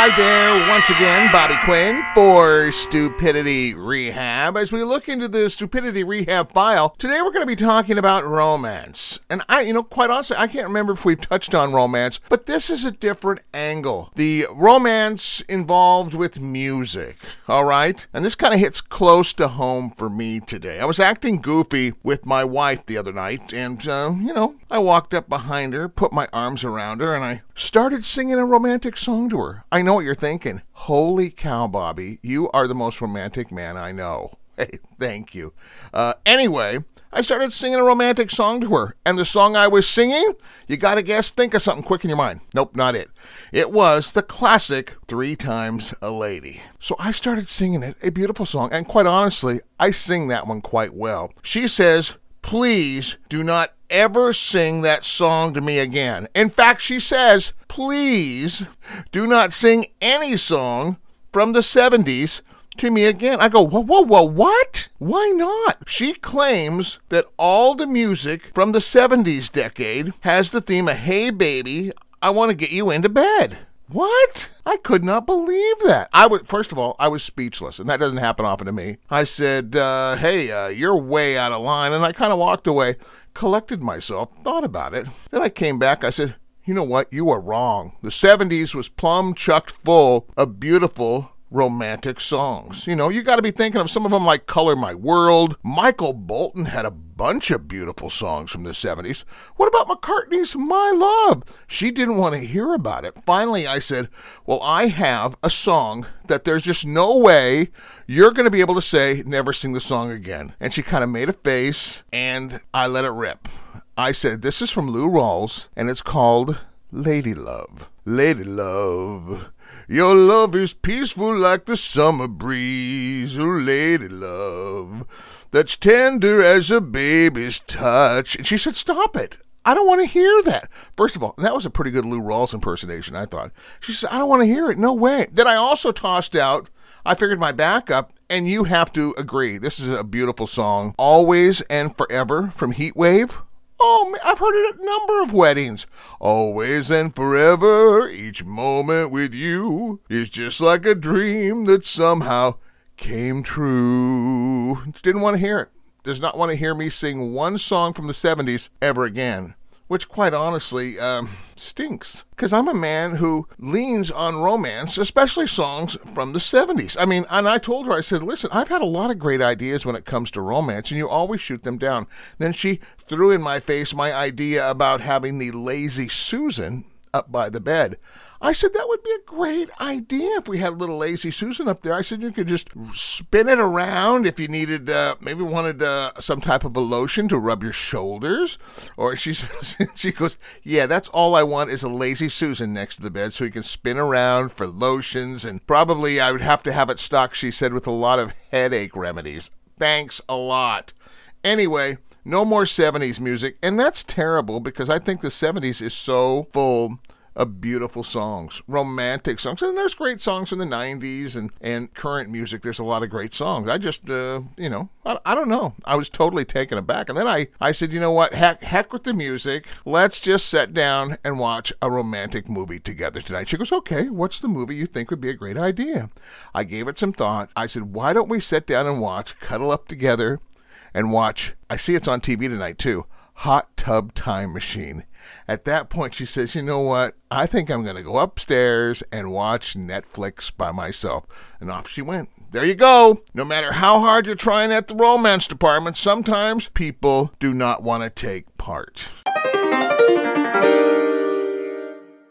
Hi there, once again, Bobby Quinn for Stupidity Rehab. As we look into the Stupidity Rehab file, today we're going to be talking about romance. And I, you know, quite honestly, I can't remember if we've touched on romance, but this is a different angle. The romance involved with music, all right? And this kind of hits close to home for me today. I was acting goofy with my wife the other night, and, uh, you know, I walked up behind her, put my arms around her, and I started singing a romantic song to her. I know what you're thinking. Holy cow, Bobby, you are the most romantic man I know. Hey, thank you. Uh, anyway, I started singing a romantic song to her, and the song I was singing, you gotta guess, think of something quick in your mind. Nope, not it. It was the classic Three Times a Lady. So I started singing it, a beautiful song, and quite honestly, I sing that one quite well. She says, Please do not ever sing that song to me again. In fact, she says, Please do not sing any song from the 70s to me again. I go, whoa, whoa, whoa, what? Why not? She claims that all the music from the 70s decade has the theme of Hey Baby, I want to get you into bed. What? I could not believe that. I was first of all, I was speechless, and that doesn't happen often to me. I said, uh, "Hey, uh, you're way out of line," and I kind of walked away, collected myself, thought about it. Then I came back. I said, "You know what? You are wrong. The '70s was plumb chucked full of beautiful." Romantic songs. You know, you got to be thinking of some of them like Color My World. Michael Bolton had a bunch of beautiful songs from the 70s. What about McCartney's My Love? She didn't want to hear about it. Finally, I said, Well, I have a song that there's just no way you're going to be able to say, never sing the song again. And she kind of made a face, and I let it rip. I said, This is from Lou Rawls, and it's called Lady Love. Lady Love. Your love is peaceful like the summer breeze, oh lady love that's tender as a baby's touch. And she said, Stop it. I don't want to hear that. First of all, that was a pretty good Lou Rawls impersonation, I thought. She said, I don't want to hear it. No way. Then I also tossed out, I figured my backup, and you have to agree. This is a beautiful song. Always and Forever from Heatwave. Oh, I've heard it at a number of weddings. Always and forever, each moment with you is just like a dream that somehow came true. Didn't want to hear it. Does not want to hear me sing one song from the 70s ever again. Which, quite honestly, um, stinks. Because I'm a man who leans on romance, especially songs from the 70s. I mean, and I told her, I said, listen, I've had a lot of great ideas when it comes to romance, and you always shoot them down. Then she threw in my face my idea about having the lazy Susan up by the bed. I said that would be a great idea if we had a little lazy Susan up there. I said you could just spin it around if you needed, uh, maybe wanted uh, some type of a lotion to rub your shoulders. Or she she goes, yeah, that's all I want is a lazy Susan next to the bed so you can spin around for lotions and probably I would have to have it stocked. She said with a lot of headache remedies. Thanks a lot. Anyway. No more 70s music, and that's terrible because I think the 70s is so full of beautiful songs, romantic songs. And there's great songs from the 90s and, and current music. There's a lot of great songs. I just, uh, you know, I, I don't know. I was totally taken aback. And then I, I said, you know what? Heck, heck with the music. Let's just sit down and watch a romantic movie together tonight. She goes, okay, what's the movie you think would be a great idea? I gave it some thought. I said, why don't we sit down and watch, cuddle up together, and watch? I see it's on TV tonight too. Hot Tub Time Machine. At that point, she says, You know what? I think I'm going to go upstairs and watch Netflix by myself. And off she went. There you go. No matter how hard you're trying at the romance department, sometimes people do not want to take part.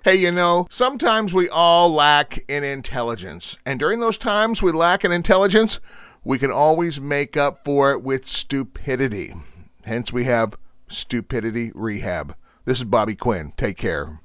Hey, you know, sometimes we all lack in intelligence. And during those times we lack in intelligence, we can always make up for it with stupidity. Hence, we have Stupidity Rehab. This is Bobby Quinn. Take care.